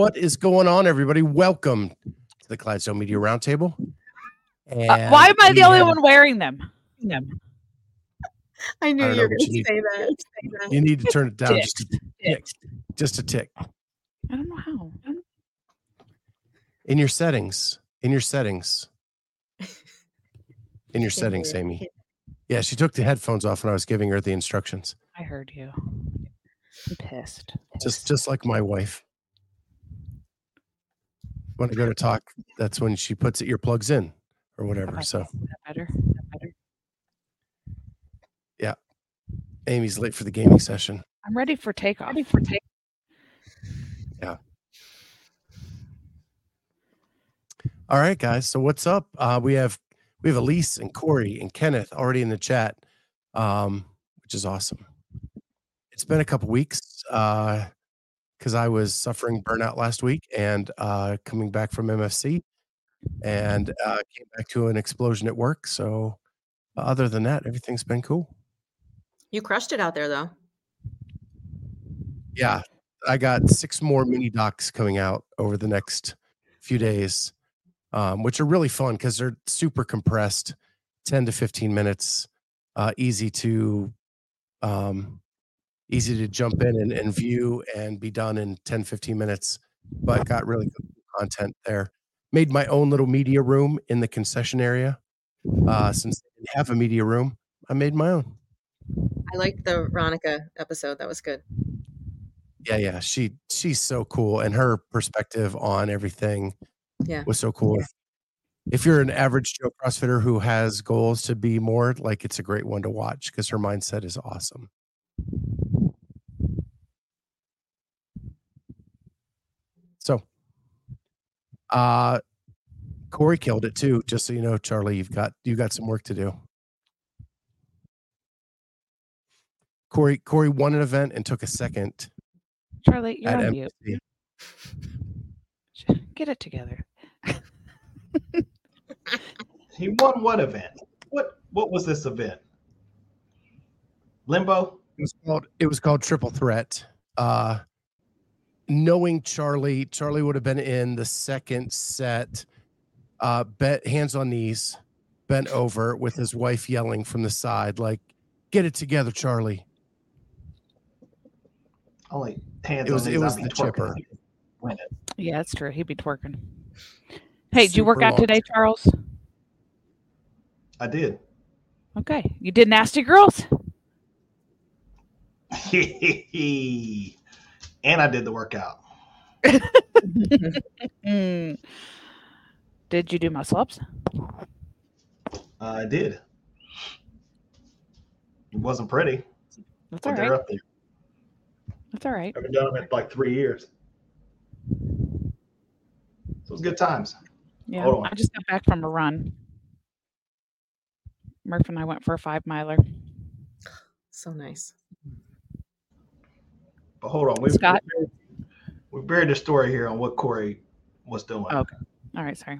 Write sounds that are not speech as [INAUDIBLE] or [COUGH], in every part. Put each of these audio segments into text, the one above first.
What is going on, everybody? Welcome to the Clydesdale Media Roundtable. Uh, why am I the only have- one wearing them? them? I knew I you know, were going to say that. You need to turn it down Tick. just a tick. Just a tick. I don't know how. In your settings. In your settings. [LAUGHS] In your settings. Amy. Yeah, she took the headphones off when I was giving her the instructions. I heard you. I'm pissed. Just just like my wife. When I go to talk, that's when she puts earplugs in or whatever. Okay. So Is that better? Is that better? Amy's late for the gaming session. I'm ready for takeoff. Ready for take. Yeah. All right, guys. So what's up? Uh, we have we have Elise and Corey and Kenneth already in the chat, um, which is awesome. It's been a couple weeks because I was suffering burnout last week and uh, coming back from MFC, and uh, came back to an explosion at work. So other than that, everything's been cool. You crushed it out there, though. Yeah, I got six more mini docs coming out over the next few days, um, which are really fun because they're super compressed, ten to fifteen minutes, uh, easy to, um, easy to jump in and, and view and be done in 10, 15 minutes. But got really good content there. Made my own little media room in the concession area. Uh, since I didn't have a media room, I made my own. I liked the Veronica episode. That was good. yeah yeah she she's so cool and her perspective on everything Yeah. was so cool if you're an average joe crossfitter who has goals to be more like it's a great one to watch because her mindset is awesome so uh corey killed it too just so you know charlie you've got you got some work to do corey corey won an event and took a second Charlie, you're at on mute. [LAUGHS] Get it together. He won what event? What what was this event? Limbo? It was called it was called Triple Threat. Uh knowing Charlie, Charlie would have been in the second set, uh bet hands on knees, bent over with his wife yelling from the side, like, get it together, Charlie. Only hands It was- on it was the twerking chipper. if he could Win it. Yeah, that's true. He'd be twerking. Hey, did you work out today, Charles? I did. Okay. You did nasty girls? [LAUGHS] and I did the workout. Mm. Did you do muscle ups? I did. It wasn't pretty, That's all but they're right. up there. That's all right. I've been doing them in like three years. So it was good times. Yeah. Hold on. I just got back from a run. Murph and I went for a five miler. So nice. But hold on. We, Scott? we buried the story here on what Corey was doing. Oh, okay. All right. Sorry.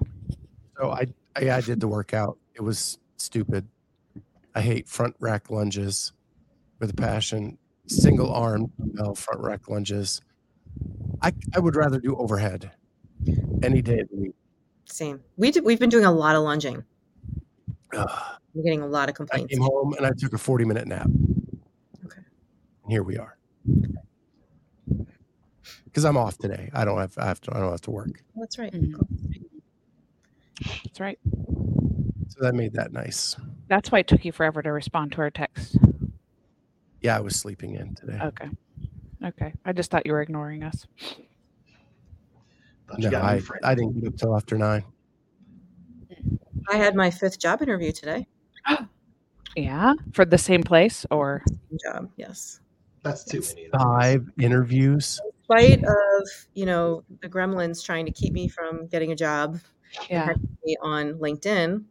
So I I, I did the workout. It was stupid. I hate front rack lunges with a passion. Single arm dumbbell front rack lunges. I I would rather do overhead any day of the week. Same. We did, we've been doing a lot of lunging. Ugh. We're getting a lot of complaints. I came home and I took a 40 minute nap. Okay. And here we are. Because I'm off today. I don't have I have to I don't have to work. That's right. Mhm. That's right. So that made that nice. That's why it took you forever to respond to our text. Yeah, I was sleeping in today. Okay. Okay. I just thought you were ignoring us. Thought you no, got a I, new. I didn't get up till after nine. I had my fifth job interview today. [GASPS] Yeah. For the same place or Job, yes. That's too many. of those. Five interviews. Spite of you know the gremlins trying to keep me from getting a job Yeah. on LinkedIn,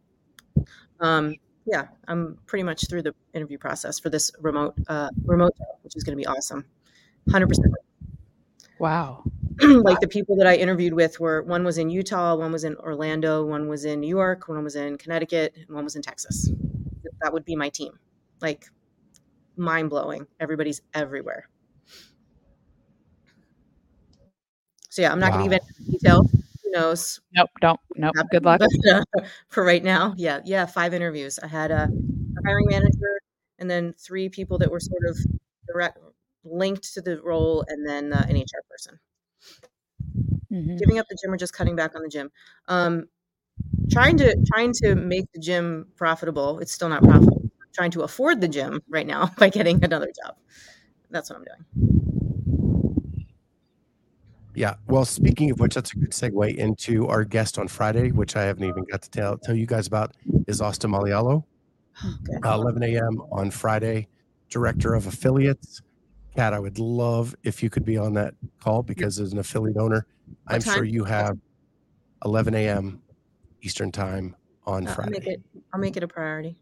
um, yeah, I'm pretty much through the interview process for this remote uh, remote job, which is going to be awesome. Hundred percent. Wow. [CLEARS THROAT] Like the people that I interviewed with were one was in Utah, one was in Orlando, one was in New York, one was in Connecticut, and one was in Texas. That would be my team. Like mind blowing. Everybody's everywhere. So yeah, I'm not going to give any details. Who knows? Nope. Don't. Nope. happened, Good luck. [LAUGHS] for right now, yeah, yeah, five interviews. I had a, a hiring manager, and then three people that were sort of direct linked to the role, and then uh, an HR person. Mhm. Giving up the gym or just cutting back on the gym. Um, trying to trying to make the gym profitable. It's still not profitable. Trying to afford the gym right now [LAUGHS] by getting another job. That's what I'm doing. Yeah. Well, speaking of which, that's a good segue into our guest on Friday, which I haven't even got to tell tell you guys about, is Austin Malleolo. Good. [GASPS] uh, 11 a.m. on Friday, director of affiliates. Kat, I would love if you could be on that call because as an affiliate owner, I'm sure you have 11 a.m. Eastern time on Uh, I'll make Friday. it. I'll make it a priority.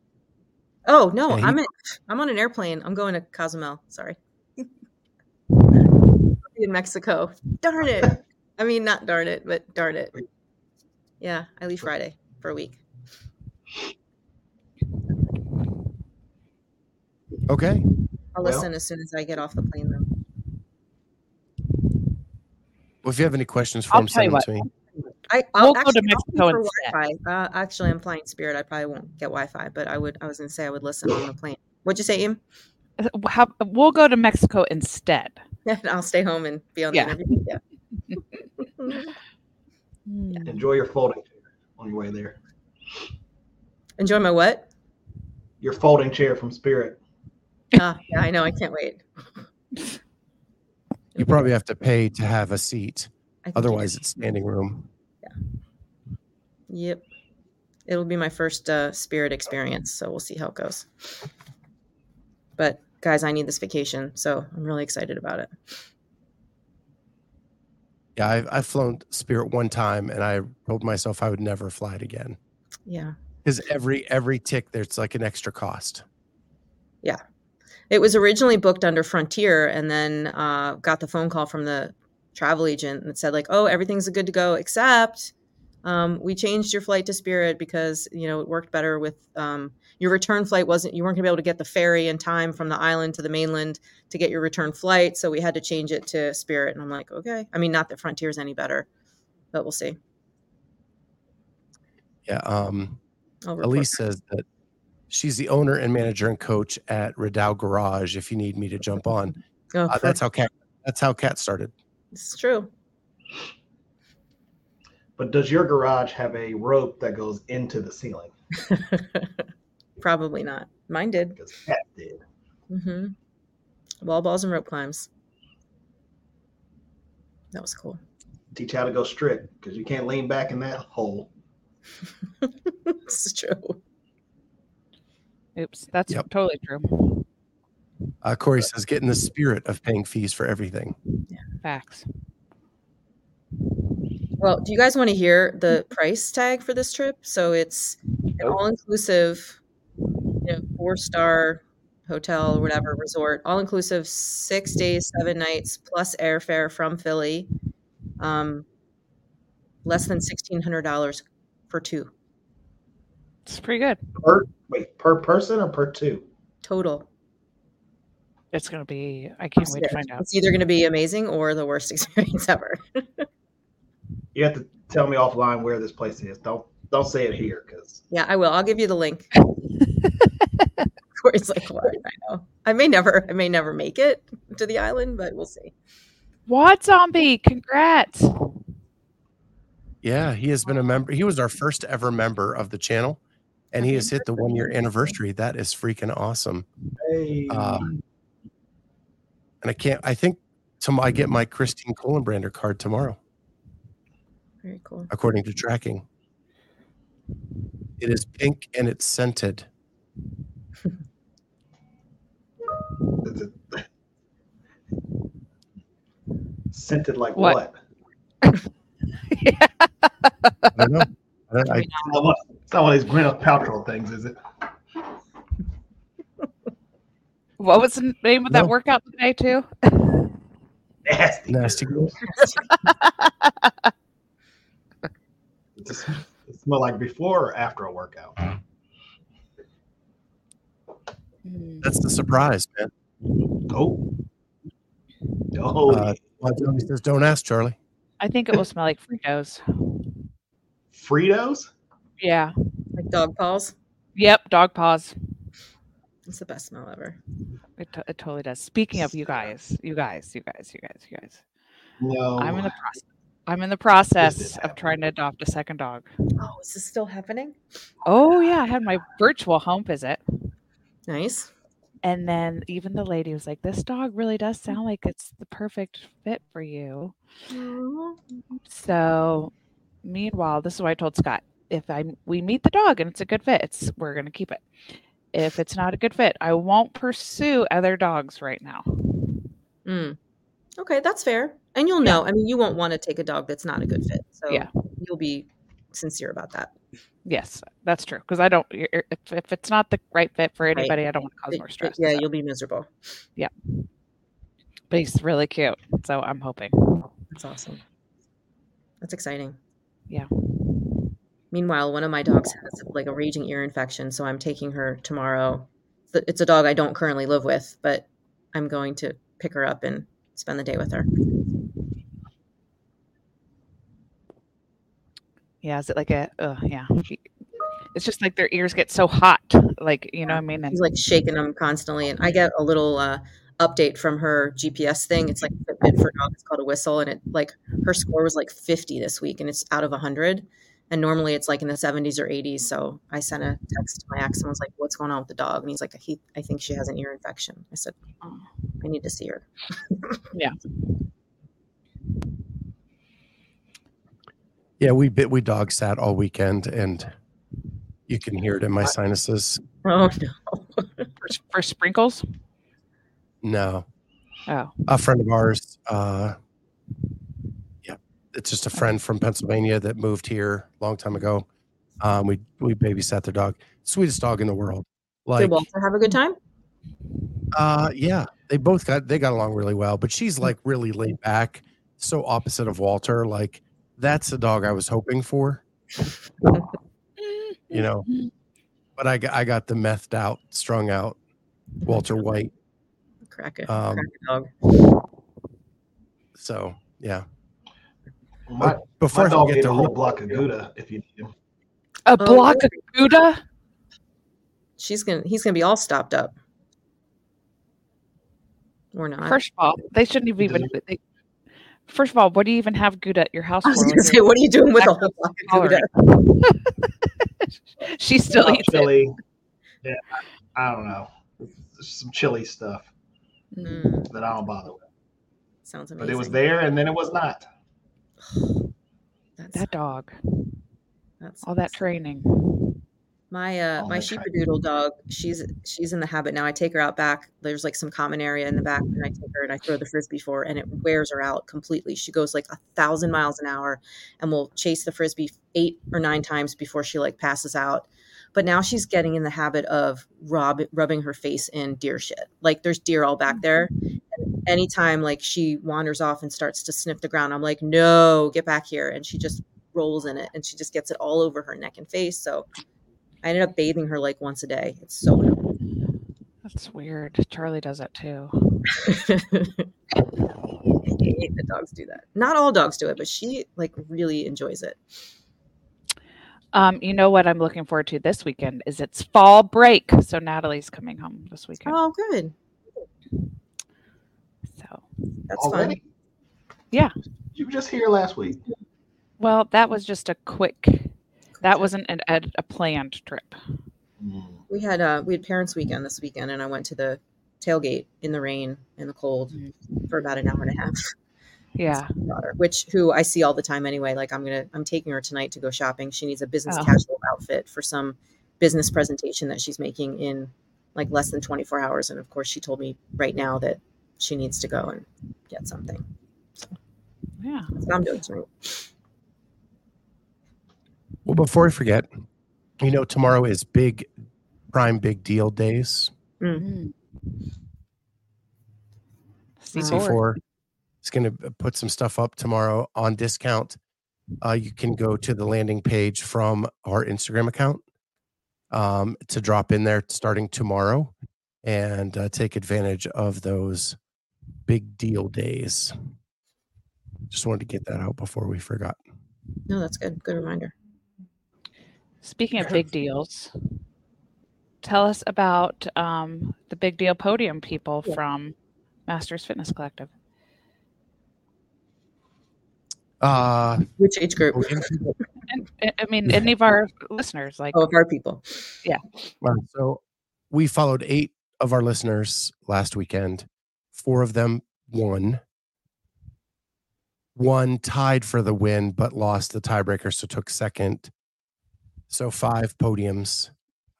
Oh no, Yeah, he- I'm in, I'm on an airplane. I'm going to Cozumel. Sorry, in Mexico. Darn it! I mean, not darn it, but darn it. Yeah, I leave Friday for a week. Okay. I'll Well- listen as soon as I get off the plane. Then. Well, if you have any questions for I'll him, tell you send them to me. I, I'll We'll go to Mexico pay for instead. Wi-Fi. Uh, actually, I'm flying Spirit. I probably won't get Wi-Fi, but I would. I was going to say I would listen on the plane. What'd you say, Im? Uh, How, we'll go to Mexico instead. [LAUGHS] I'll stay home and be on the Yeah. interview. Yeah. [LAUGHS] Hmm. Enjoy your folding chair on your way there. Enjoy my what? Your folding chair from Spirit. Ah, yeah, I know. I can't wait. You probably have to pay to have a seat. I think you Otherwise, it's standing room. Yeah. Yep. It'll be my first uh, spirit experience, so we'll see how it goes. But guys, I need this vacation, so I'm really excited about it. Yeah, I've, I've flown Spirit one time, and I told myself I would never fly it again Yeah. because every every tick there's like an extra cost. Yeah. It was originally booked under Frontier and then uh, got the phone call from the travel agent that said like, "Oh, everything's good to go except um, we changed your flight to Spirit because, you know, it worked better with um, your return flight wasn't you weren't going to be able to get the ferry in time from the island to the mainland to get your return flight, so we had to change it to Spirit." And I'm like, "Okay. I mean, not that Frontier's any better, but we'll see." Yeah. Um, Elise back. says that she's the owner and manager and coach at Redow Garage. If you need me to jump on, Oh, uh, that's how Cat. That's how Cat started. it's true. But does your garage have a rope that goes into the ceiling? [LAUGHS] Probably not. Mine did. Because Cat did. Mm-hmm. Wall balls and rope climbs. That was cool. Teach how to go strict because you can't lean back in that hole. [LAUGHS] this is true. Oops, that's Yep. totally true. Uh, Corey says, get in the spirit of paying fees for everything. Facts. Well, do you guys want to hear the price tag for this trip? So it's an Nope. all inclusive, you know, four star hotel or whatever resort, all inclusive, six days, seven nights, plus airfare from Philly. Um, less than sixteen hundred dollars for two It's pretty good. Per wait, per person or per two? total. It's gonna be. I can't wait to find out. It's either going to be amazing or the worst [LAUGHS] experience ever. You have to tell me offline where this place is. Don't don't say it here because Yeah, I will. I'll give you the link. [LAUGHS] Corey's like, what? I know. I may never, I may never make it to the island, but we'll see. What zombie? Congrats. Yeah, he has been a member. He was our first ever member of the channel, and he has hit the one year anniversary. That is freaking awesome. hey, Um, and I can't. I think tom- I get my Christine Kohlenbrander card tomorrow, Very cool. according to tracking. It is pink and it's scented. [LAUGHS] Scented like What? what? I don't know. I don't, I, [LAUGHS] It's not one, it's not one of these Gwyneth Paltrow things, is it? What was the name of that No. workout today too? Nasty. nasty girl. [LAUGHS] It just it smell like before or after a workout. That's the surprise, man. Oh. Oh, Uh, Well, Tony says, "Don't ask Charlie." I think it will smell like Fritos. Fritos? Yeah. Like dog paws. Yep. Dog paws. It's the best smell ever. It, t- it totally does. Speaking of you guys, you guys, you guys, you guys, you guys. No. I'm in the process. I'm in the process of happen? trying to adopt a second dog. Oh, is this still happening? Oh yeah, I had my virtual home visit, Nice. and then even the lady was like, "This dog really does sound like it's the perfect fit for you." So, meanwhile, this is why I told Scott: if I we meet the dog and it's a good fit, it's we're gonna keep it. If it's not a good fit, I won't pursue other dogs right now. Mm. Okay, that's fair. And you'll know. I mean, you won't want to take a dog that's not a good fit. So Yeah. you'll be sincere about that. Yes, that's true. Because I don't. If, if it's not the right fit for anybody, I don't want to cause more stress. yeah, so. you'll be miserable. Yeah. But he's really cute, so I'm hoping. Oh, that's awesome. That's exciting. Yeah. Meanwhile, one of my dogs has like a raging ear infection, so I'm taking her tomorrow. It's a dog I don't currently live with, but I'm going to pick her up and spend the day with her. Yeah, is it like a? Uh, yeah. It's just like their ears get so hot, like you know what I mean. And She's like shaking them constantly, and I get a little uh, update from her GPS thing. It's like Fitbit for dogs. It's called a whistle, and it like her score was like 50 this week, and it's out of 100. And normally it's like in the 70s or 80s. So I sent a text to my ex and was like, "What's going on with the dog?" And he's like, "He, I think she has an ear infection." I said, oh, "I need to see her." Yeah, we bit we dog sat all weekend, and you can hear it in my sinuses. Oh no! [LAUGHS] for, for sprinkles. No, Oh, a friend of ours. Uh, yeah, it's just a friend from Pennsylvania that moved here a long time ago. Um, we we babysat their dog, sweetest dog in the world. Like, Did Walter have a good time? uh, yeah, they both got they got along really well. But she's like really laid back, so opposite of Walter. Like, that's the dog I was hoping for. [LAUGHS] You know, but I got I got the methed out, strung out Walter White. Crack it, Um, crack a dog. So yeah. My, Before my I dog forget ate to a whole block of Gouda if you need him. a Oh, block of Gouda. She's gonna. He's gonna be all stopped up. Or not. First of all, they shouldn't have even. They, first of all, what do you even have Gouda at your house I was gonna say, what are you doing with a whole lactose block of? Gouda? [LAUGHS] she still Hot eats it. chili. Yeah, I don't know. It's some chili stuff Mm, that I don't bother with. sounds amazing. But it was there and then it was not. [SIGHS] That's, That dog, that's all that training. My uh All my sheepadoodle dog, she's she's in the habit now. I take her out back. There's like some common area in the back, and I take her and I throw the frisbee for her, and it wears her out completely. She goes like a thousand miles an hour, and will chase the frisbee eight or nine times before she like passes out. But now she's getting in the habit of rob, rubbing her face in deer shit. Like there's deer all back there. And anytime like she wanders off and starts to sniff the ground, I'm like, no, get back here. And she just rolls in it and she just gets it all over her neck and face. So I ended up bathing her like once a day. It's so annoying. That's weird. Charlie does that too. I hate that dogs do that. Not all dogs do it, but she like really enjoys it. Um, you know what I'm looking forward to this weekend is it's fall break. So Natalie's coming home this weekend. Oh, good. So That's fun. Yeah. You were just here last week. well, that was just a quick. That wasn't an, a, a planned trip. We had uh we had parents weekend this weekend and I went to the tailgate in the rain and the cold for about an hour and a half. [LAUGHS] Yeah. daughter, which who I see all the time anyway. Like I'm gonna I'm taking her tonight to go shopping. She needs a business Oh. casual outfit for some business presentation that she's making in like less than 24 hours. And of course she told me right now that she needs to go and get something. Yeah. That's what I'm doing tonight. Well, before I forget, you know, tomorrow is big prime big deal days. Mm. C4. C4 is going to put some stuff up tomorrow on discount. Uh, you can go to the landing page from our Instagram account um, to drop in there starting tomorrow and uh, take advantage of those big deal days. Just wanted to get that out before we forgot. No, that's good. Good reminder. Speaking of [LAUGHS] big deals, tell us about um, the big deal podium people Yeah. from Masters Fitness Collective. Uh, Which age group? And I I mean, any of our listeners, like, Oh, of our people. Yeah. Wow. So we followed eight of our listeners last weekend. Four of them won. One tied for the win, but lost the tiebreaker, so took second. So five podiums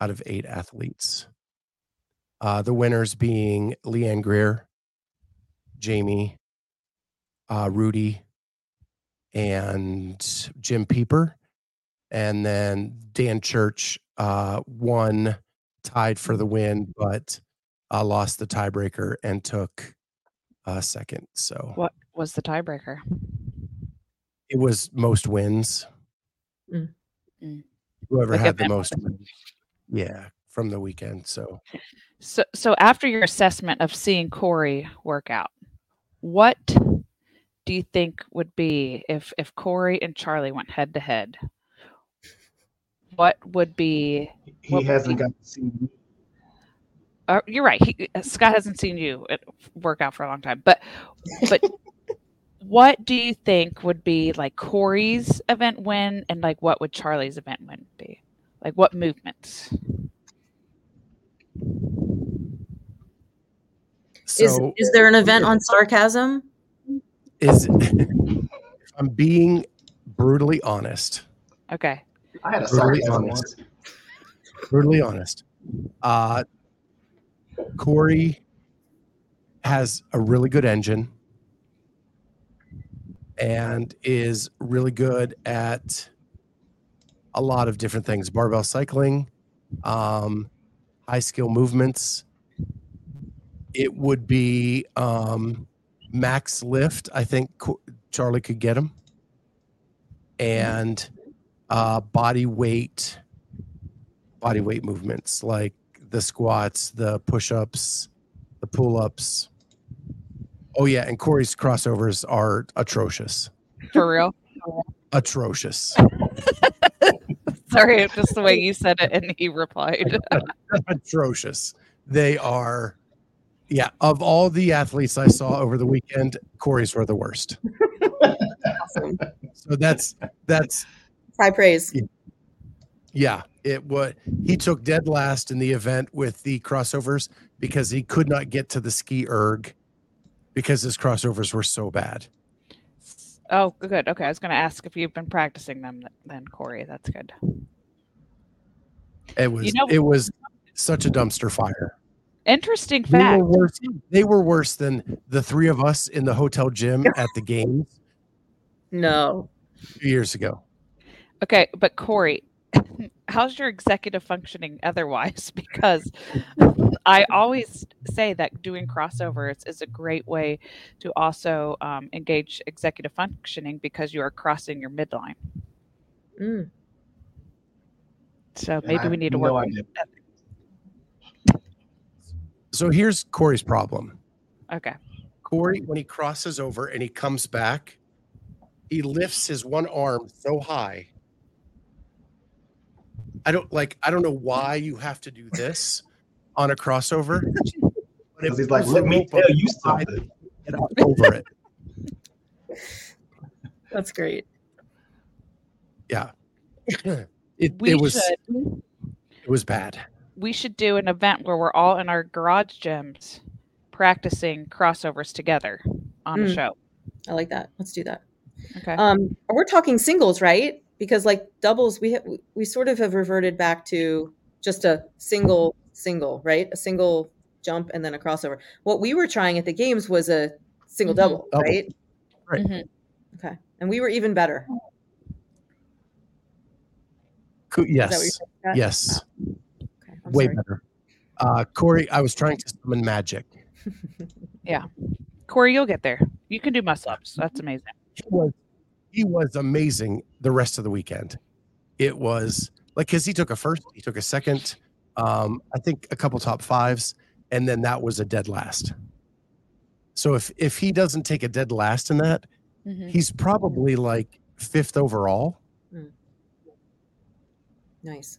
out of eight athletes. Uh, the winners being Leanne Greer, Jamie, uh, Rudy, and Jim Pieper. And then Dan Church uh, won, tied for the win, but uh, lost the tiebreaker and took uh, second. So what was the tiebreaker? it was most wins. Mm. Whoever Like had the most. Yeah, from the weekend. So So, so after your assessment of seeing Corey work out, what do you think would be if if Corey and Charlie went head to head? What would be? He What would hasn't be- got to see me. Uh, you're right. He, Scott hasn't seen you work out for a long time, but but [LAUGHS] what do you think would be like Corey's event win, and like what would Charlie's event win be? Like what movements? Is so is there an event on sarcasm? is [LAUGHS] I'm being brutally honest, Okay. I had a Brutally sarcasm honest. once. brutally honest. Uh, Corey has a really good engine and is really good at a lot of different things barbell cycling, um, high skill movements. It would be um, max lift. I think Charlie could get him. And uh, body weight body weight movements like the squats, the push ups, the pull ups. Oh, yeah. And Corey's crossovers are atrocious. For real? Atrocious. [LAUGHS] Sorry, just the way you said it, and he replied. [LAUGHS] atrocious. They are, yeah. Of all the athletes I saw over the weekend, Corey's were the worst. Awesome. So that's, that's, High praise. yeah. It was, he took dead last in the event with the crossovers because he could not get to the ski erg because his crossovers were so bad. Oh, good. Okay, I was going to ask if you've been practicing them then, Corey. That's good. It was know- it was such a dumpster fire. Interesting They fact. were worse. They were worse than the three of us in the hotel gym [LAUGHS] at the games No. two years ago. Okay, but Corey, how's your executive functioning otherwise? [LAUGHS] Because I always say that doing crossovers is a great way to also um, engage executive functioning because you are crossing your midline. Mm. So maybe we need to no work. on idea. that. So here's Corey's problem. Okay. Corey, when he crosses over and he comes back, he lifts his one arm so high. I don't like. I don't know why you have to do this on a crossover. But if Because he's like, there's let me rope tell you high, something. Get over it. [LAUGHS] That's great. Yeah. [CLEARS THROAT] It, We it was should it was bad. we should do an event where we're all in our garage gyms practicing crossovers together on a Mm. show. I like that. Let's do that. Okay. Um, we're talking singles, right? Because like doubles, we ha- we sort of have reverted back to just a single single, right? A single jump and then a crossover. What we were trying at the games was a single Mhm. double, Double. right? Right. Mhm. Okay. And we were even better. Cool. Is that what you're Yes. saying, Yes. Okay. Way sorry. better. Uh, Corey, I was trying to summon magic. [LAUGHS] Yeah. Corey, you'll get there. You can do muscle ups. That's amazing. He was, amazing the rest of the weekend. It was like because he took a first, he took a second, um, I think a couple top fives, and then that was a dead last. So if if he doesn't take a dead last in that, Mhm. he's probably like fifth overall. Nice.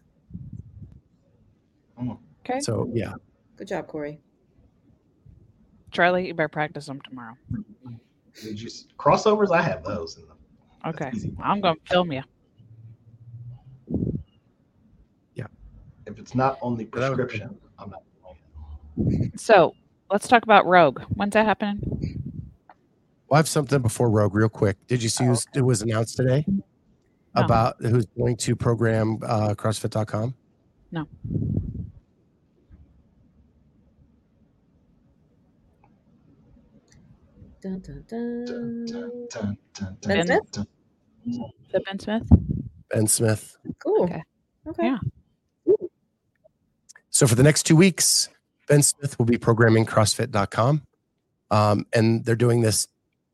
Okay. So yeah, Good job, Corey. Charlie, you better practice them tomorrow. Did you s- crossovers? I have those. In the, that's Okay. easy. I'm going to film you. Yeah. If it's not only the That was- prescription, I'm not. doing it. So let's talk about Rogue. When's that happening? well, I have something before Rogue, real quick. Did you see Oh, who's, it was announced today No. about who's going to program uh, CrossFit.com? No. Dun, dun, Dun, dun. dun, dun, dun, Ben Smith? dun. Is it Ben Smith? Ben Smith. Cool. Okay. Okay. Yeah. So for the next two weeks, Ben Smith will be programming CrossFit.com. Um, and they're doing this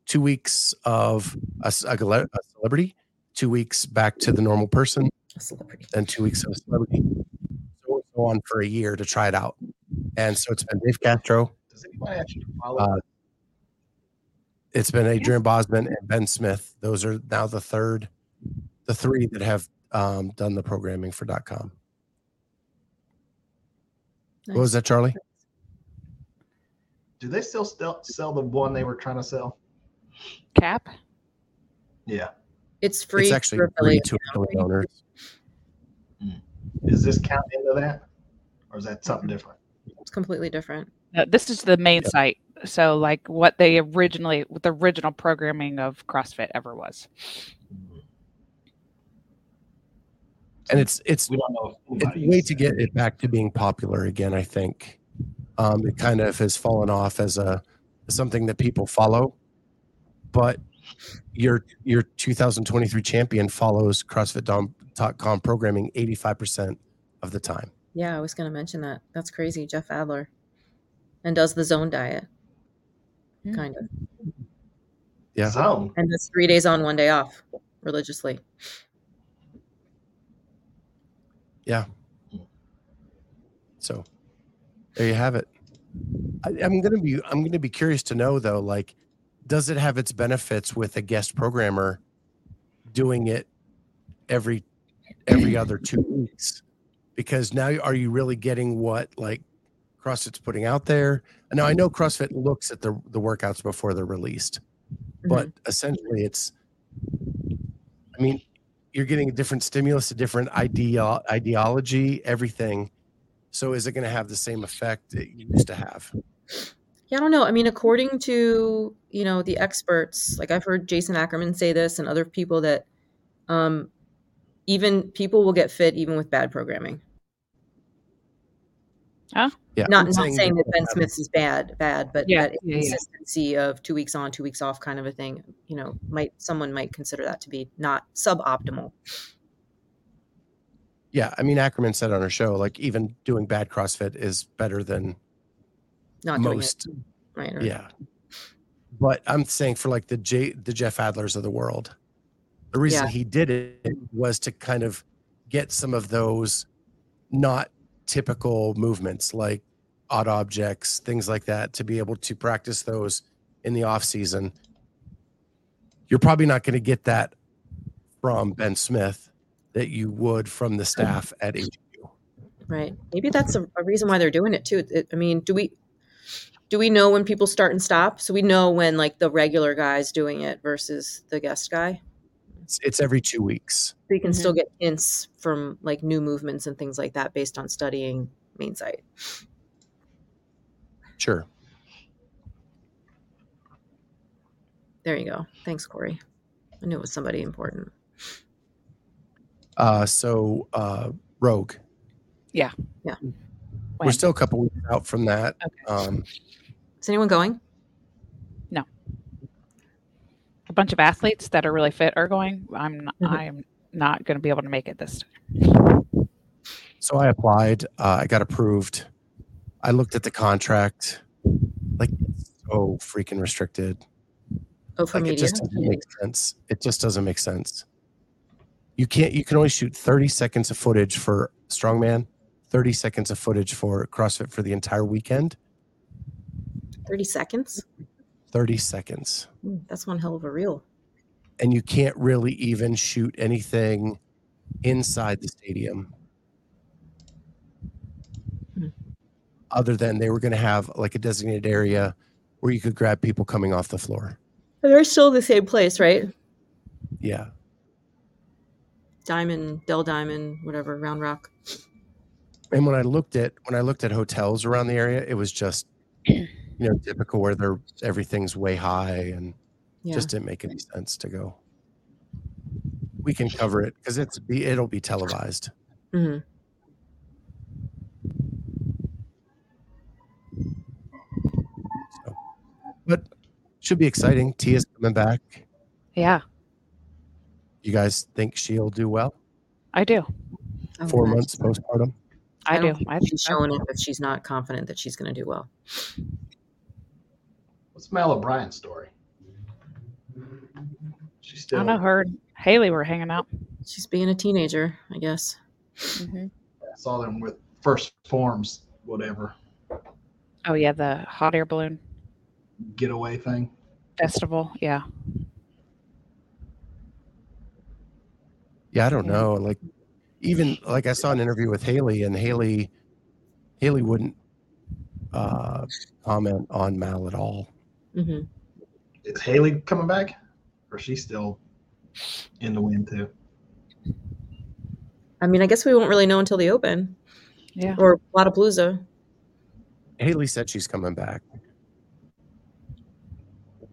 two weeks of a, c- a gele- a celebrity, two weeks back to the normal person, A celebrity. then two weeks of a celebrity. So it's on for a year to try it out. And so it's been Dave Castro, Does anybody actually follow? Uh, it's been Adrian Bozman and Ben Smith. Those are now the third, the three that have um, done the programming for .com. What was that, Charlie? Do they still sell, sell the one they were trying to sell? Cap? Yeah. It's free. It's actually for free affiliate to affiliate owners. Does this count into that, or is that something different? It's completely different. No, this is the main Yep. site. So, like what they originally, what the original programming of CrossFit ever was. And it's it's We don't know. It's a way to get it back to being popular again. I think um, it kind of has fallen off as a something that people follow, but your your 2023 champion follows CrossFit.com programming 85 percent of the time. Yeah, I was going to mention that. That's crazy. Jeff Adler. And does the zone diet. Hmm. Kind of. Yeah. Zone. And does three days on, one day off religiously. Yeah. So there you have it. I, I'm gonna be I'm gonna be curious to know though, like, does it have its benefits with a guest programmer doing it every every other two weeks? Because now are you really getting what like CrossFit's putting out there? Now I know CrossFit looks at the the workouts before they're released, but essentially it's I mean, you're getting a different stimulus, a different idea ideology, everything. So is it going to have the same effect it used to have? Yeah, I don't know. I mean, according to you know the experts, like I've heard Jason Ackerman say this, and other people that um, even people will get fit even with bad programming. Yeah, Not I'm not saying, that Ben have- Smith's is bad, bad, but Yeah, that yeah, yeah. consistency of two weeks on, two weeks off, kind of a thing. You know, might someone might consider that to be not suboptimal. Yeah, I mean Ackerman said on her show, like even doing bad CrossFit is better than Not doing most. it right. or- Yeah, but I'm saying for like the J, the Jeff Adlers of the world, the reason Yeah. he did it was to kind of get some of those not typical movements like odd objects, things like that, to be able to practice those in the off season. You're probably not going to get that from Ben Smith that you would from the staff at HQ. Right. Maybe that's a, a reason why they're doing it too. It, I mean, do we do we know when people start and stop? So we know when like the regular guy's doing it versus the guest guy. It's, it's every two weeks. So you can Mhm. still get hints from like new movements and things like that based on studying main site. Sure. There you go. Thanks, Corey. I knew it was somebody important. Uh, so uh, Rogue, Yeah. Yeah. When? we're still a couple weeks out from that. Okay. Um, Is anyone going? Bunch of athletes that are really fit are going. I'm not, Mhm. I'm not going to be able to make it this. Time. So I applied. Uh, I got approved. I looked at the contract. Like it's so freaking restricted. Oh, for Like it just doesn't make sense. It just doesn't make sense. You can't. You can only shoot thirty seconds of footage for strongman, thirty seconds of footage for CrossFit for the entire weekend. 30 seconds. Thirty seconds, Hmm, That's one hell of a reel. and you can't really even shoot anything inside the stadium. Hmm. Other than they were going to have like a designated area where you could grab people coming off the floor. They're still the same place, right? Yeah. Diamond, Dell Diamond, whatever, Round Rock. and when I looked at when I looked at hotels around the area, it was just [CLEARS THROAT] you know typical where they're everything's way high and Yeah. just didn't make any sense to go. We can cover it because it's be it'll be televised. Mm-hmm. So, but should be exciting. Tia's coming back. Yeah, You guys think she'll do well? I do. Oh, Four gosh. months postpartum. I, don't do. think I she's think so. showing it if she's not confident that she's going to do well. What's Mal O'Brien's story? She's I still. don't know. Her and Haley were hanging out. She's being a teenager, I guess. hmm I saw them with first forms, whatever Oh yeah, the hot air balloon getaway thing. festival. Yeah. Yeah, I don't know. Like even like I saw an interview with Haley, and Haley Haley wouldn't uh, comment on Mal at all. Hmm Is Haley coming back, or is she still in the wind too? I mean, I guess we won't really know until the Open Yeah. or Lollapalooza. Haley said she's coming back.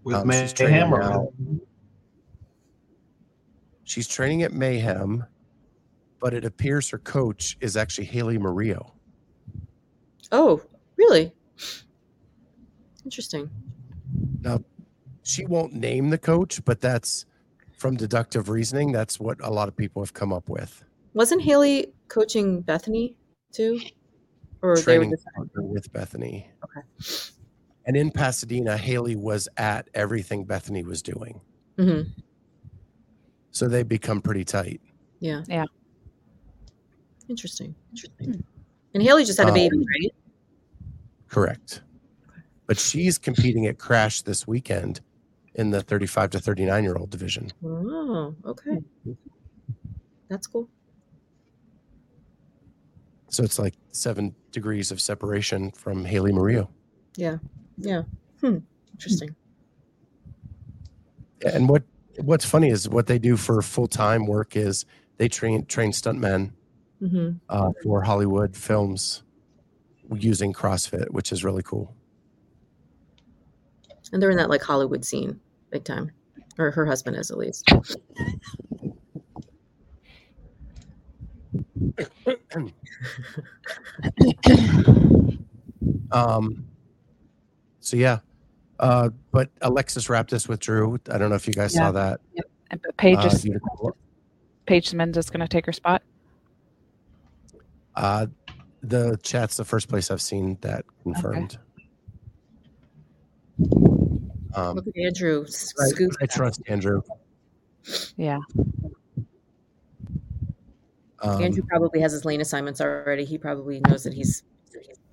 With Um, she's Mayhem or now. She's training at Mayhem, but it appears her coach is actually Haley Murillo. Oh, really? Interesting. She won't name the coach, but that's from deductive reasoning. That's what a lot of people have come up with. Wasn't Haley coaching Bethany too? Or they were training with Bethany. Okay. And in Pasadena, Haley was at everything Bethany was doing. Mm-hmm. So they become pretty tight. Yeah. Yeah. Interesting. Interesting. And Haley just had a Um, baby, right? Correct. But she's competing at Crash this weekend in the 35 to 39 year old division. Oh, okay. That's cool. So it's like seven degrees of separation from Haley Murillo. Yeah. Yeah. Hmm. Interesting. And what what's funny is what they do for full time work is they train train stuntmen hmm uh, for Hollywood films using CrossFit, which is really cool. And they're in that like Hollywood scene, big time. Or her husband is at least. [COUGHS] Um, so yeah, uh, but Alexis Raptis with Drew. I don't know if you guys Yeah. saw that. And but Paige Uh, is Paige Simmons is going to take her spot. uh, the chat's the first place I've seen that confirmed. Um, Look at Andrew I, scoop. I trust Andrew. Yeah. Um, Andrew probably has his lane assignments already. He probably knows that he's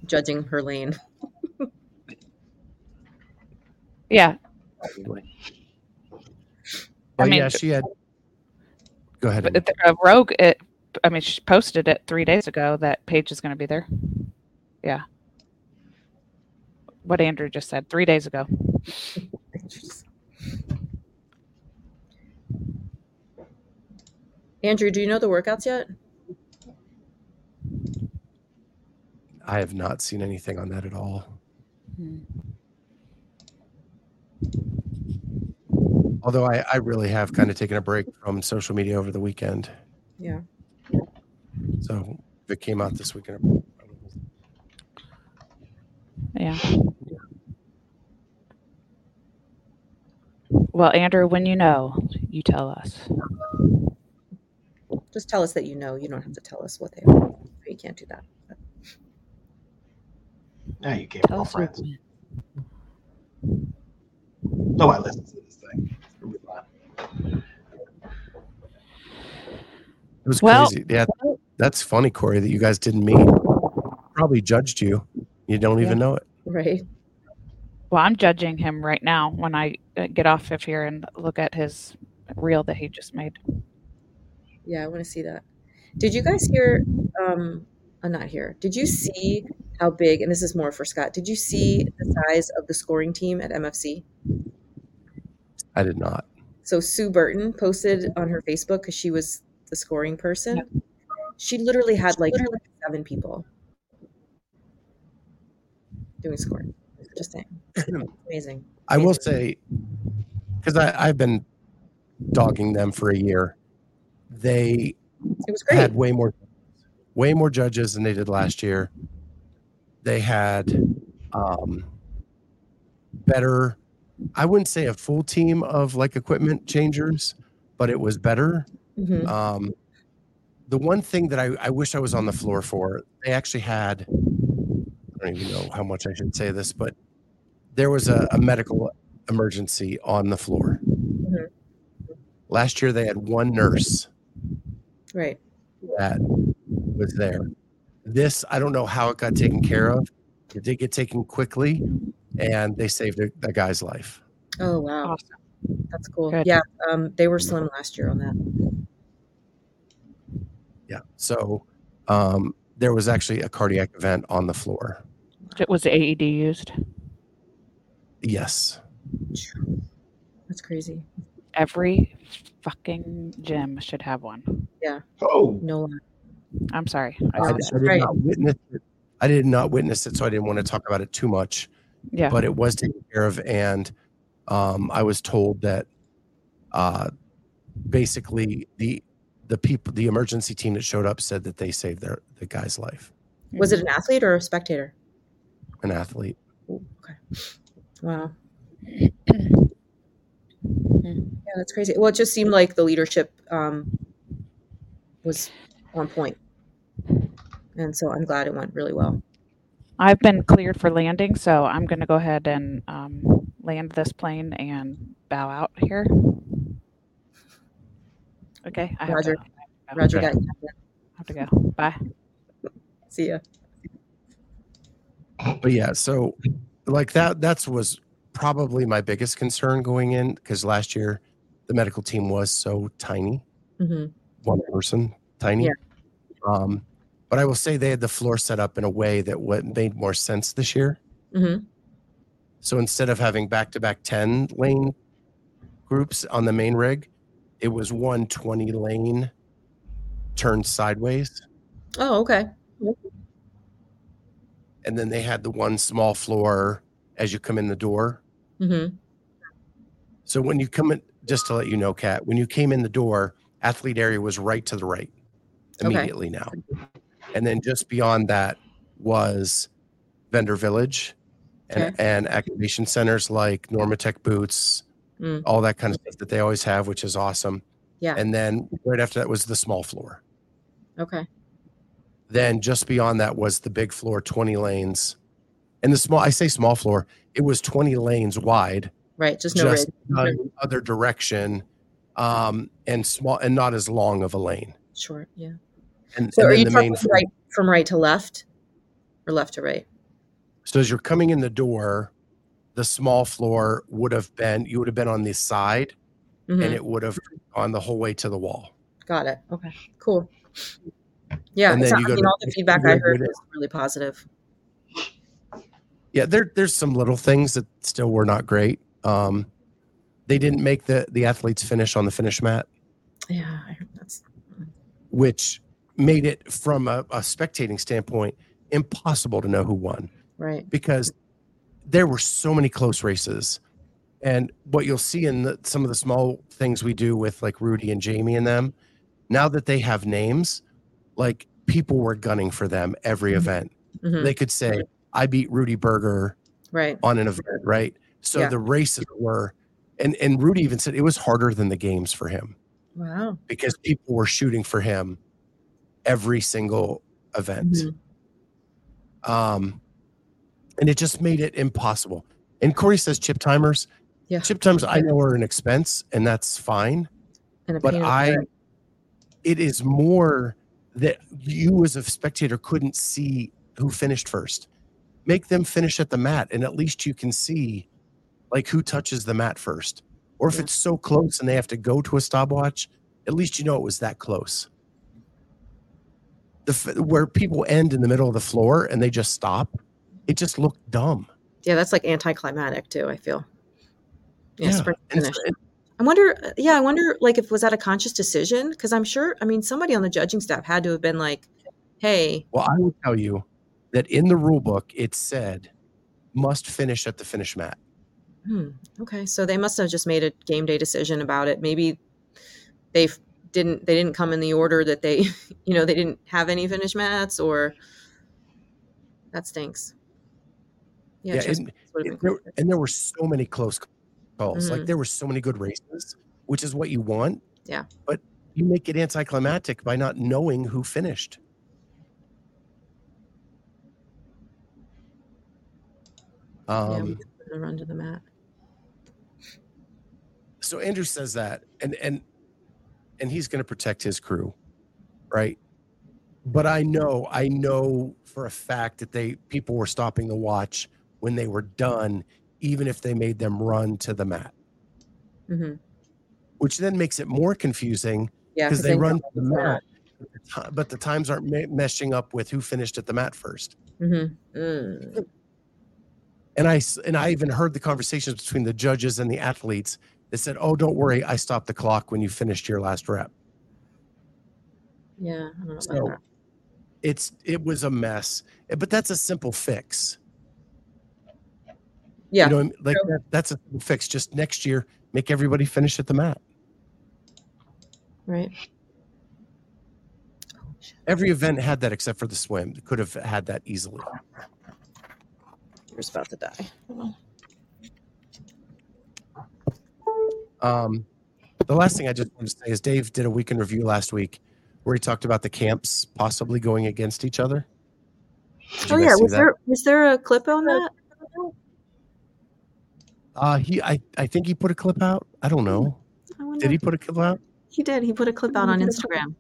judging her lane. [LAUGHS] Yeah. I mean- yeah, she had. Go ahead. The, uh, Rogue, it, I mean, she posted it three days ago that Paige is going to be there. Yeah. What Andrew just said three days ago. Andrew, do you know the workouts yet? I have not seen anything on that at all. Although I, I really have kind of taken a break from social media over the weekend. Yeah. So if it came out this weekend, Yeah. Well, Andrew, when you know, you tell us. Just tell us that you know. You don't have to tell us what they are. You can't do that. Now you can't Tell call us friends. when. Nobody listens to this thing. It'll be fine. It was Well- crazy. Yeah, that's funny, Corey, that you guys didn't meet. Probably judged you. You don't even know it. Right. Well, I'm judging him right now when I get off of here and look at his reel that he just made. Yeah, I want to see that. Did you guys hear? Um, I'm not here. Did you see how big? And this is more for Scott. Did you see the size of the scoring team at MFC? I did not. So Sue Burton posted on her Facebook because she was the scoring person. She literally had like seven people doing scoring. Just saying, [CLEARS THROAT] amazing. I will say, because I've been dogging them for a year, they It was great. had way more, way more judges than they did last year. They had um, better. I wouldn't say a full team of like equipment changers, but it was better. Mhm. Um, the one thing that I, I wish I was on the floor for, they actually had, I don't even know how much I should say this, but there was a, a medical emergency on the floor. Mhm. Last year, they had one nurse Right. that was there. This, I don't know how it got taken care of. It did get taken quickly, and they saved a, a guy's life. Oh wow, Awesome. that's cool. Good. Yeah, um, they were slim last year on that. Yeah. So um, there was actually a cardiac event on the floor. It was AED used. Yes. That's crazy. Every fucking gym should have one. Yeah. Oh, No lie. I'm sorry. I I, I did Right. not witness it. I did not witness it, so I didn't want to talk about it too much. Yeah. But it was taken care of, and um, I was told that uh, basically the the people, the emergency team that showed up, said that they saved their the guy's life, Was it an athlete or a spectator? an athlete. Ooh, okay. Wow. [CLEARS THROAT] Yeah, that's crazy. Well, it just seemed like the leadership um, was on point, and so I'm glad it went really well. I've been cleared for landing, so I'm going to go ahead and um, land this plane and bow out here. Okay. I have Roger. to- I have to go. Roger Okay. that. I have to go. Bye. See ya. But yeah, so like that that's was probably my biggest concern going in because last year the medical team was so tiny. hmm one person tiny. Yeah. Um, but I will say they had the floor set up in a way that what made more sense this year. hmm So instead of having back to back 10 lane groups on the main rig, it was one 20 lane turned sideways. Oh, okay. And then they had the one small floor as you come in the door. hmm So when you come in, just to let you know, Kat, when you came in the door, athlete area was right to the right Okay. immediately now. And then just beyond that was vendor village and, Okay. and activation centers like Normatec boots, Mm. all that kind of stuff that they always have, which is awesome. Yeah. And then right after that was the small floor. Okay. Then just beyond that was the big floor, 20 lanes. And the small, I say small floor, it was 20 lanes wide, Right. Just no just rig. the other direction, um, and small and not as long of a lane. Short. Yeah. And, So and are you talking from right from right to left, or left to right? So as you're coming in the door, the small floor would have been you would have been on the side Mhm. and it would have gone the whole way to the wall. Got it. Okay. Cool. Yeah. And then you I go mean, to- all the feedback I heard was really positive. Yeah, there there's some little things that still were not great. Um they didn't make the the athletes finish on the finish mat, Yeah. I heard that's. which made it from a, a spectating standpoint impossible to know who won. Right. because there were so many close races. And what you'll see in the, some of the small things we do with like Rudy and Jamie and them, now that they have names, like people were gunning for them every Mhm. event. Mhm. They could say, I beat Rudy Berger Right. on an event, right? So Yeah. the races were, and and Rudy even said it was harder than the games for him Wow. because people were shooting for him every single event. Mhm. Um, and it just made it impossible. And Corey says chip timers. Yeah. Chip timers I know are an expense, and that's fine. And But pain in the I, it is more that you as a spectator couldn't see who finished first. Make them finish at the mat, and at least you can see like who touches the mat first. Or if Yeah. it's so close and they have to go to a stopwatch, at least you know it was that close. The f- where people end in the middle of the floor and they just stop, it just looked dumb. yeah, that's like anticlimactic too. I feel. Yeah, Yeah, And I wonder. Yeah, I wonder. Like, if was that a conscious decision? Because I'm sure. I mean, somebody on the judging staff had to have been like, "Hey, Well, I will tell you that in the rule book it said must finish at the finish mat. hmm, okay." So they must have just made a game day decision about it. Maybe they didn't. They didn't come in the order that they. [LAUGHS] You know, they didn't have any finish mats, or that stinks. Yeah, Yeah, and- match would've It- been there, and there were so many close calls. Mhm. Like there were so many good races, which is what you want. Yeah. But you make it anticlimactic by not knowing who finished. yeah, Um, a run to the mat. so Andrew says that, and and and he's going to protect his crew, right? But I know, I know for a fact that they people were stopping the watch when they were done, even if they made them run to the mat, hmm which then makes it more confusing Yeah, because they run to the mat, but the but the times aren't me- meshing up with who finished at the mat first. Mhm. Mm. And I and I even heard the conversations between the judges and the athletes that said, "Oh, don't worry, I stopped the clock when you finished your last rep." Yeah, I don't know about So that. it's it was a mess, but that's a simple fix. Yeah, you know, what I mean? like true. that, that's a fix. Just next year, make everybody finish at the mat. right. Every event had that except for the swim. Could have had that easily. You're about to die. Um, the last thing I just wanted to say is Dave did a weekend review last week where he talked about the camps possibly going against each other. Did Oh yeah, was that? there was there a clip on that? Uh, he, I, I think he put a clip out. I don't know. I. Did he put a clip out? He did. He put a clip out on Instagram.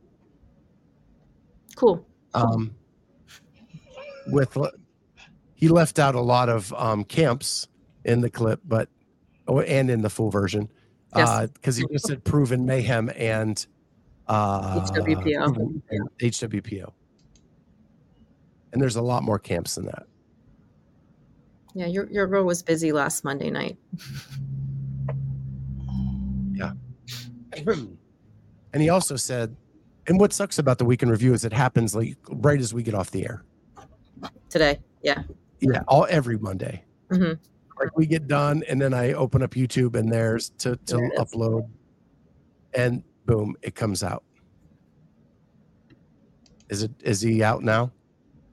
Cool. Um, with he left out a lot of um camps in the clip, but oh, and in the full version, Yes. because he just said PRVN mayhem and uh, HWPO. And HWPO. And there's a lot more camps than that. Yeah, your your girl was busy last Monday night. Yeah. [CLEARS THROAT] And he also said, and what sucks about the weekend review is it happens like right as we get off the air. Today. Yeah. Yeah, all every Monday. Mhm. Like we get done, and then I open up YouTube, and there's to to There upload, and boom, it comes out. Is it is he out now?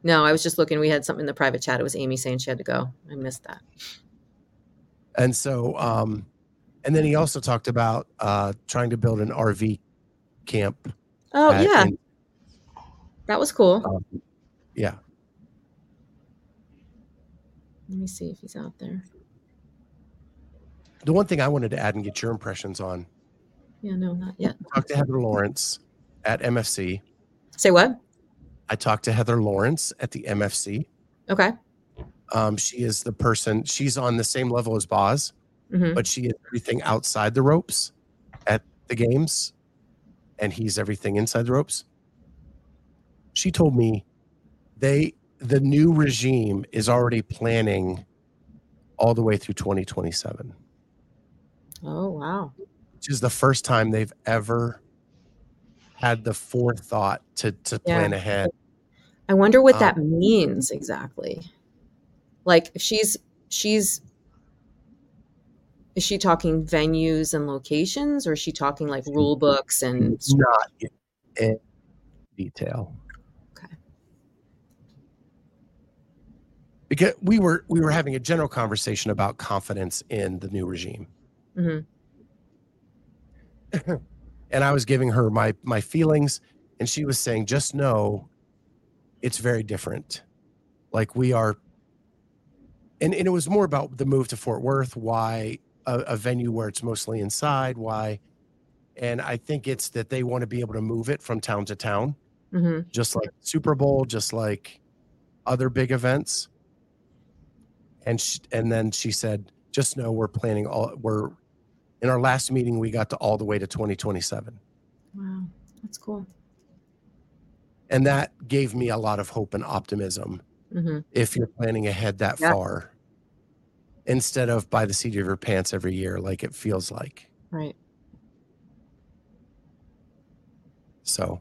No, I was just looking. We had something in the private chat. It was Amy saying she had to go. I missed that. And so, um, and then he also talked about uh trying to build an RV camp. Oh at- yeah, in- that was cool. um, yeah. Let me see if he's out there. The one thing I wanted to add and get your impressions on. Yeah, no, not yet. Talk to Heather Lawrence at MFC. Say what? I talked to Heather Lawrence at the MFC. Okay. Um, she is the person. She's on the same level as Boz, hmm but she is everything outside the ropes at the games, and he's everything inside the ropes. She told me they the new regime is already planning all the way through 2027, Oh wow. which is the first time they've ever had the forethought to to Yeah. plan ahead. I wonder what Um, that means exactly. Like if she's she's is she talking venues and locations or is she talking like rule books and Not in detail. Okay. because we were we were having a general conversation about confidence in the new regime Mhm. [LAUGHS] and I was giving her my my feelings, and she was saying, "Just know, it's very different. Like we are." And, and it was more about the move to Fort Worth, why a, a venue where it's mostly inside, why, and I think it's that they want to be able to move it from town to town, hmm just like Super Bowl, just like other big events. And sh- and then she said, "Just know we're planning all we're." In our last meeting, we got to all the way to 2027. Wow, that's cool. and that gave me a lot of hope and optimism hmm if you're planning ahead that Yeah. far instead of by the seat of your pants every year like it feels like Right. so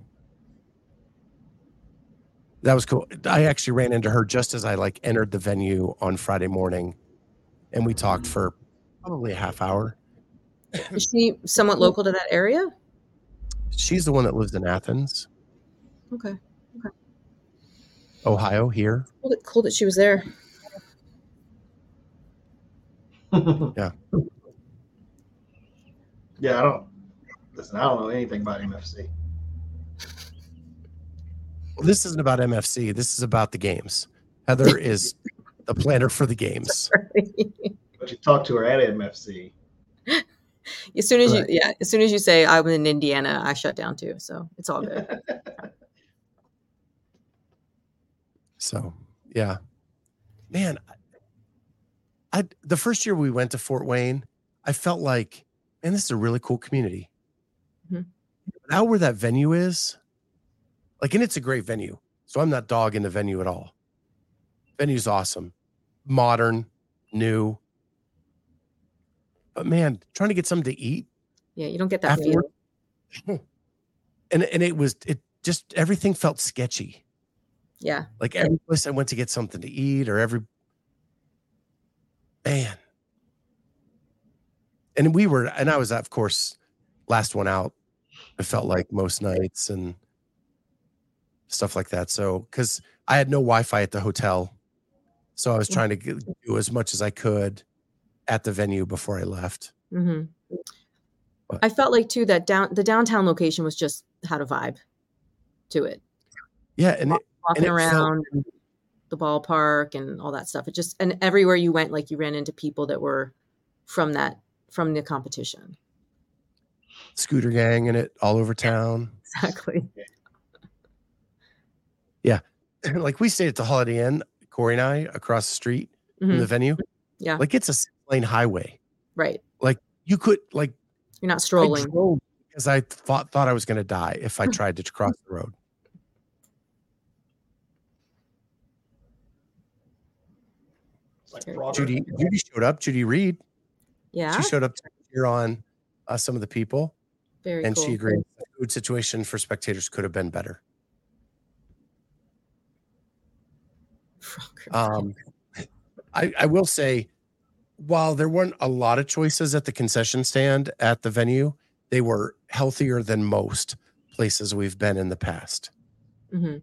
that was cool i actually ran into her just as i like entered the venue on friday morning and we talked for probably a half hour Is she somewhat local to that area? she's the one that lives in athens Okay. ohio here Cool that, cool that she was there. [LAUGHS] yeah. Yeah, I don't listen, I don't know anything about MFC. well, this isn't about mfc this is about the games heather [LAUGHS] is the planner for the games But you talk to her at MFC. [LAUGHS] [LAUGHS] as soon as Right. you, yeah, as soon as you say I'm in Indiana, I shut down too. So it's all good. [LAUGHS] So yeah, man, I, I the first year we went to Fort Wayne, I felt like, man, this is a really cool community. Mhm. Now where that venue is, like, and it's a great venue. So I'm not dogging the venue at all. Venue's awesome, modern, new. But man, trying to get something to eat Yeah, you don't get that feel. afterward, [LAUGHS] and and it was it just everything felt sketchy. Yeah. Like every place I went to get something to eat or every man. And we were, and I was, of course, last one out. It felt like most nights and stuff like that. So, because I had no Wi Fi at the hotel. So I was mm-hmm. trying to get, do as much as I could at the venue before I left. hmm I felt like too that down the downtown location was just had a vibe to it. Yeah. And it, Walking felt- around and the ballpark and all that stuff. It just and everywhere you went, like you ran into people that were from that from the competition. scooter gang in it all over town. Exactly. Yeah. [LAUGHS] Like we stayed at the Holiday Inn, Corey and I, across the street from Mhm. the venue. Yeah. Like it's a lane highway. Right. Like you could like You're not strolling. drove because I thought thought I was going to die if I [LAUGHS] tried to cross the road. Like Judy Judy showed up. Judy Reed. Yeah. She showed up to cheer on uh, some of the people, Very and cool. she agreed the food situation for spectators could have been better. [LAUGHS] Um, I, I will say, while there weren't a lot of choices at the concession stand at the venue, they were healthier than most places we've been in the past. Mhm.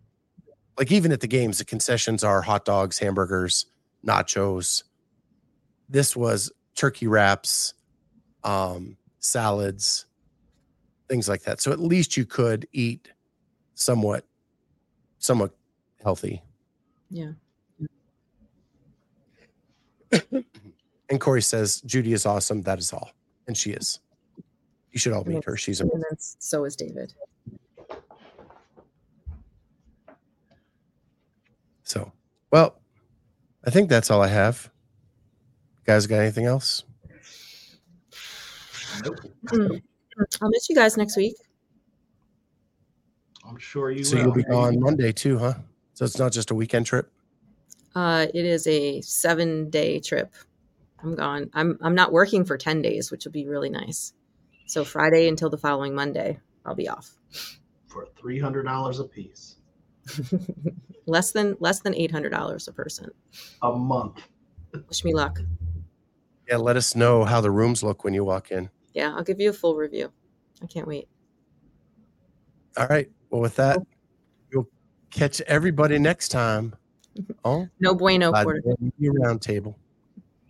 Like even at the games, the concessions are hot dogs, hamburgers, nachos. This was turkey wraps, um, salads, things like that. So at least you could eat somewhat, somewhat healthy. Yeah. [COUGHS] [COUGHS] And Corey says Judy is awesome. That is all, and she is. You should all meet her. She's And amazing. then so is David. So, well, I think that's all I have. guys, got anything else? Nope. I'll miss you guys next week. I'm sure you So will. you'll be gone Monday too, huh? So it's not just a weekend trip. Uh, it is a seven day trip. I'm gone. I'm I'm not working for ten days, which will be really nice. So Friday until the following Monday, I'll be off. for three hundred dollars a piece [LAUGHS] less than less than eight hundred dollars a person. a month. Wish me luck. Yeah, let us know how the rooms look when you walk in. Yeah, I'll give you a full review. I can't wait. All right. Well, with that, you'll catch everybody next time. [LAUGHS] Oh, No bueno, Porter. Media Roundtable.